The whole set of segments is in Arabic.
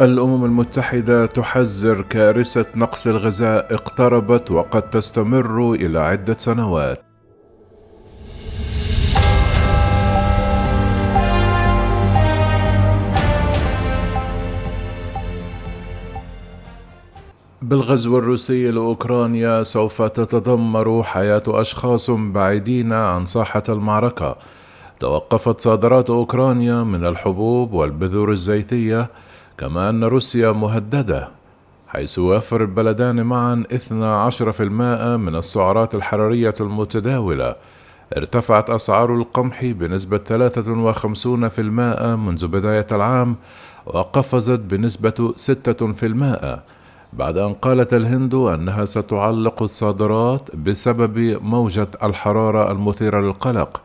الأمم المتحدة تحذر كارثة نقص الغذاء اقتربت وقد تستمر إلى عدة سنوات. بالغزو الروسي لأوكرانيا سوف تتدمر حياة أشخاص بعيدين عن ساحه المعركة. توقفت صادرات أوكرانيا من الحبوب والبذور الزيتية كما أن روسيا مهددة حيث يوفر البلدان معا 12% من السعرات الحرارية المتداولة. ارتفعت أسعار القمح بنسبة 53% منذ بداية العام وقفزت بنسبة 6% بعد أن قالت الهند أنها ستعلق الصادرات بسبب موجة الحرارة المثيرة للقلق.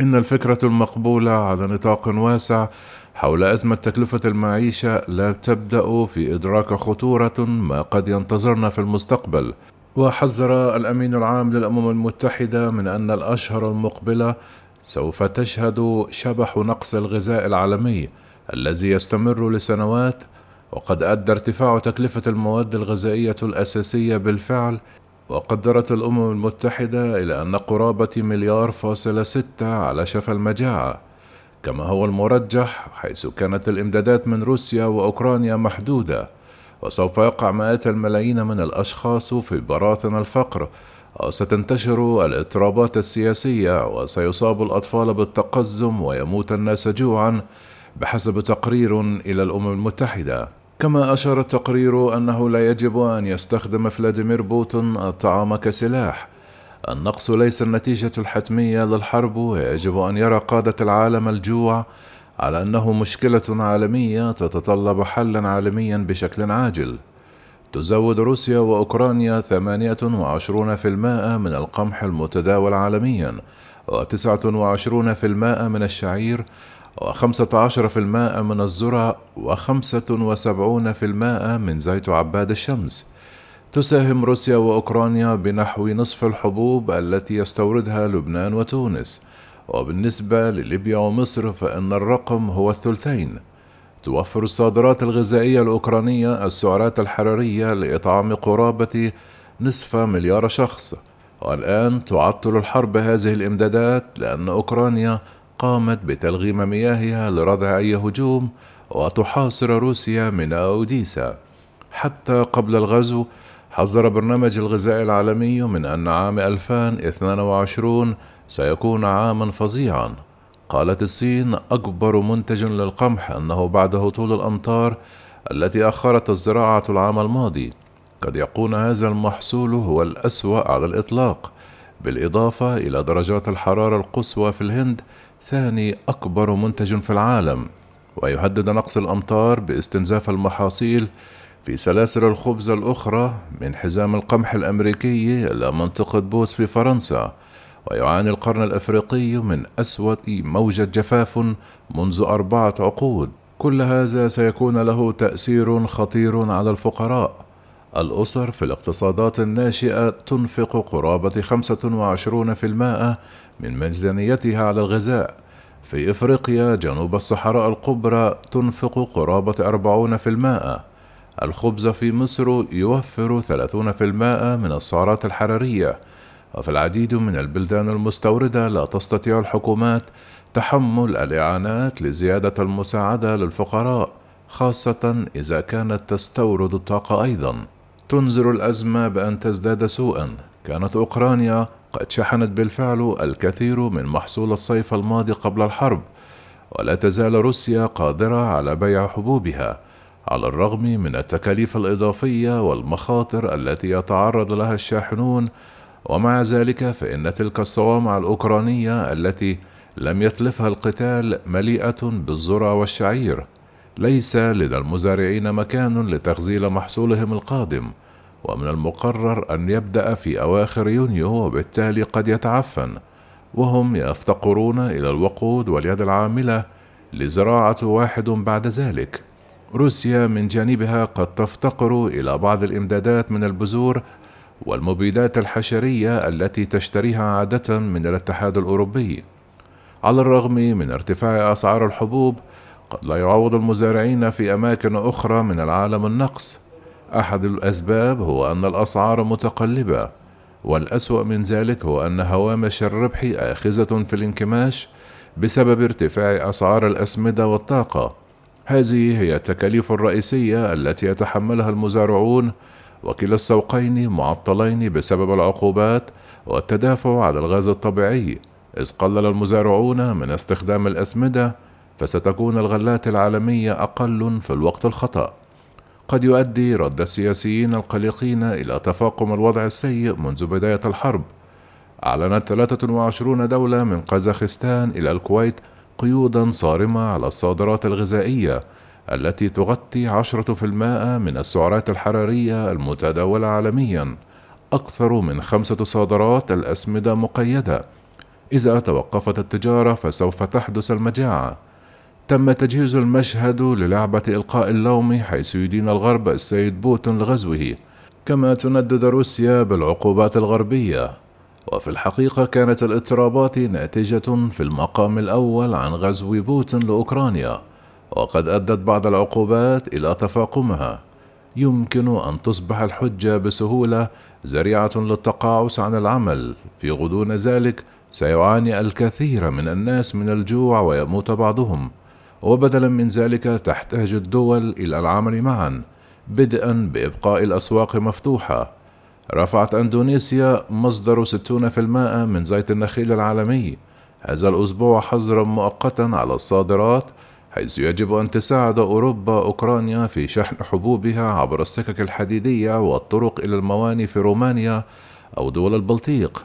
إن الفكرة المقبولة على نطاق واسع حول أزمة تكلفة المعيشة لا تبدأ في إدراك خطورة ما قد ينتظرنا في المستقبل. وحذر الأمين العام للأمم المتحدة من أن الأشهر المقبلة سوف تشهد شبح نقص الغذاء العالمي الذي يستمر لسنوات وقد أدى ارتفاع تكلفة المواد الغذائية الأساسية بالفعل وقدرت الأمم المتحدة إلى أن قرابة مليار فاصلة ستة على شفا المجاعة. كما هو المرجح حيث كانت الإمدادات من روسيا وأوكرانيا محدودة وسوف يقع مئات الملايين من الأشخاص في براثن الفقر وستنتشر الاضطرابات السياسية وسيصاب الأطفال بالتقزم ويموت الناس جوعا بحسب تقرير إلى الأمم المتحدة. كما أشار التقرير أنه لا يجب أن يستخدم فلاديمير بوتون الطعام كسلاح النقص ليس النتيجة الحتمية للحرب ويجب أن يرى قادة العالم الجوع على أنه مشكلة عالمية تتطلب حلا عالميا بشكل عاجل. تزود روسيا وأوكرانيا 28% من القمح المتداول عالميا و29% من الشعير و15% من الذرة و75% من زيت عباد الشمس. تساهم روسيا وأوكرانيا بنحو نصف الحبوب التي يستوردها لبنان وتونس. وبالنسبة لليبيا ومصر فإن الرقم هو الثلثين. توفر الصادرات الغذائية الأوكرانية السعرات الحرارية لإطعام قرابة نصف مليار شخص. والآن تعطل الحرب هذه الإمدادات لأن أوكرانيا قامت بتلغيم مياهها لردع أي هجوم وتحاصر روسيا من أوديسا. حتى قبل الغزو حذر برنامج الغذاء العالمي من أن عام 2022 سيكون عاما فظيعا. قالت الصين أكبر منتج للقمح أنه بعد هطول الأمطار التي أخرت الزراعة العام الماضي. قد يكون هذا المحصول هو الأسوأ على الإطلاق بالإضافة إلى درجات الحرارة القصوى في الهند ثاني أكبر منتج في العالم. ويهدد نقص الأمطار باستنزاف المحاصيل في سلاسل الخبز الأخرى من حزام القمح الأمريكي إلى منطقة بوس في فرنسا ويعاني القرن الأفريقي من أسوأ موجة جفاف منذ أربعة عقود. كل هذا سيكون له تأثير خطير على الفقراء. الأسر في الاقتصادات الناشئة تنفق قرابة 25% من ميزانيتها على الغذاء. في إفريقيا جنوب الصحراء الكبرى تنفق قرابة 40% الخبز في مصر يوفر 30% من السعرات الحرارية وفي العديد من البلدان المستوردة لا تستطيع الحكومات تحمل الإعانات لزيادة المساعدة للفقراء خاصة إذا كانت تستورد الطاقة أيضا. تنذر الأزمة بأن تزداد سوءا. كانت أوكرانيا قد شحنت بالفعل الكثير من محصول الصيف الماضي قبل الحرب ولا تزال روسيا قادرة على بيع حبوبها. على الرغم من التكاليف الإضافية والمخاطر التي يتعرض لها الشاحنون ومع ذلك فإن تلك الصوامع الأوكرانية التي لم يتلفها القتال مليئة بالذرة والشعير ليس لدى المزارعين مكان لتخزين محصولهم القادم ومن المقرر أن يبدأ في أواخر يونيو وبالتالي قد يتعفن وهم يفتقرون إلى الوقود واليد العاملة لزراعة واحد بعد ذلك. روسيا من جانبها قد تفتقر إلى بعض الإمدادات من البذور والمبيدات الحشرية التي تشتريها عادة من الاتحاد الأوروبي. على الرغم من ارتفاع أسعار الحبوب، قد لا يعوض المزارعين في أماكن أخرى من العالم النقص أحد الأسباب هو أن الأسعار متقلبة والأسوأ من ذلك هو أن هوامش الربح آخذة في الانكماش بسبب ارتفاع أسعار الأسمدة والطاقة هذه هي التكاليف الرئيسية التي يتحملها المزارعون وكلا السوقين معطلين بسبب العقوبات والتدافع على الغاز الطبيعي. إذ قلل المزارعون من استخدام الأسمدة فستكون الغلات العالمية أقل في الوقت الخطأ. قد يؤدي رد السياسيين القلقين إلى تفاقم الوضع السيء منذ بداية الحرب. أعلنت 23 دولة من قزاخستان إلى الكويت قيودا صارمة على الصادرات الغذائية التي تغطي عشرة في المائة من السعرات الحرارية المتداولة عالميا أكثر من خمسة صادرات الأسمدة مقيدة. إذا توقفت التجارة فسوف تحدث المجاعة. تم تجهيز المشهد للعبة إلقاء اللوم حيث يدين الغرب السيد بوتون لغزوه. كما تندد روسيا بالعقوبات الغربية. وفي الحقيقة كانت الاضطرابات ناتجة في المقام الأول عن غزو بوتين لأوكرانيا وقد أدت بعض العقوبات إلى تفاقمها. يمكن أن تصبح الحجة بسهولة ذريعة للتقاعس عن العمل. في غضون ذلك سيعاني الكثير من الناس من الجوع ويموت بعضهم. وبدلا من ذلك تحتاج الدول إلى العمل معا بدءا بإبقاء الأسواق مفتوحة. رفعت أندونيسيا مصدر 60% من زيت النخيل العالمي. هذا الأسبوع حظرا مؤقتا على الصادرات حيث يجب أن تساعد أوروبا أوكرانيا في شحن حبوبها عبر السكك الحديدية والطرق إلى المواني في رومانيا أو دول البلطيق.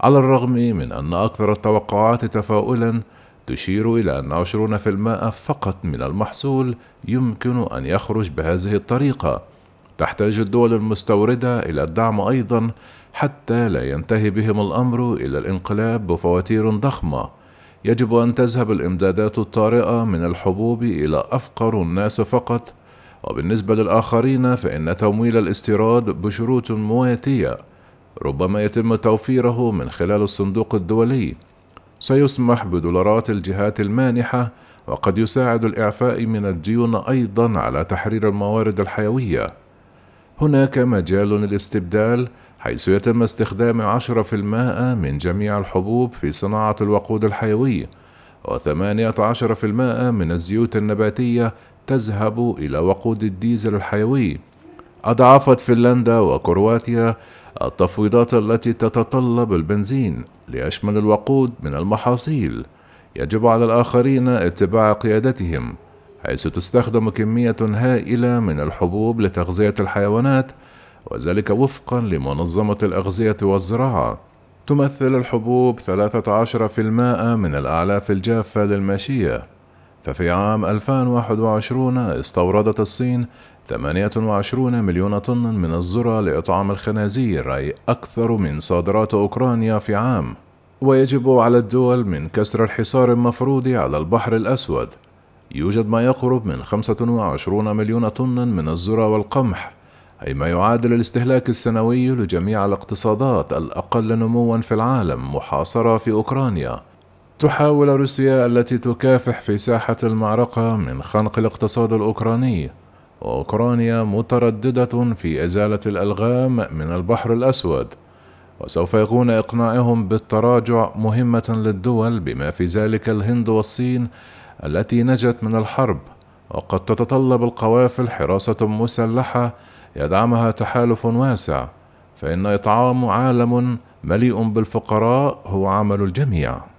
على الرغم من أن أكثر التوقعات تفاؤلا تشير إلى أن عشرون في المائة فقط من المحصول يمكن أن يخرج بهذه الطريقة. تحتاج الدول المستوردة إلى الدعم أيضا حتى لا ينتهي بهم الأمر إلى الانقلاب بفواتير ضخمة. يجب أن تذهب الإمدادات الطارئة من الحبوب إلى أفقر الناس فقط. وبالنسبة للآخرين فإن تمويل الاستيراد بشروط مواتية ربما يتم توفيره من خلال الصندوق الدولي. سيسمح بدولارات الجهات المانحة وقد يساعد الإعفاء من الديون أيضا على تحرير الموارد الحيوية. هناك مجال للاستبدال حيث يتم استخدام عشرة في المائة من جميع الحبوب في صناعة الوقود الحيوي وثمانية عشر في المائة من الزيوت النباتية تذهب إلى وقود الديزل الحيوي. أضعفت فنلندا وكرواتيا التفويضات التي تتطلب البنزين ليشمل الوقود من المحاصيل. يجب على الآخرين اتباع قيادتهم. حيث تستخدم كمية هائلة من الحبوب لتغذية الحيوانات وذلك وفقا لمنظمة الأغذية والزراعة. تمثل الحبوب 13% من الأعلاف الجافة للماشية. ففي عام 2021 استوردت الصين 28 مليون طن من الذرة لإطعام الخنازير أي أكثر من صادرات أوكرانيا في عام. ويجب على الدول من كسر الحصار المفروض على البحر الأسود. يوجد ما يقرب من 25 مليون طن من الذرة والقمح أي ما يعادل الاستهلاك السنوي لجميع الاقتصادات الأقل نموا في العالم محاصرة في أوكرانيا. تحاول روسيا التي تكافح في ساحة المعركة من خنق الاقتصاد الأوكراني. وأوكرانيا مترددة في إزالة الألغام من البحر الأسود. وسوف يكون إقناعهم بالتراجع مهمة للدول بما في ذلك الهند والصين التي نجت من الحرب وقد تتطلب القوافل حراسة مسلحة يدعمها تحالف واسع فإن إطعام عالم مليء بالفقراء هو عمل الجميع.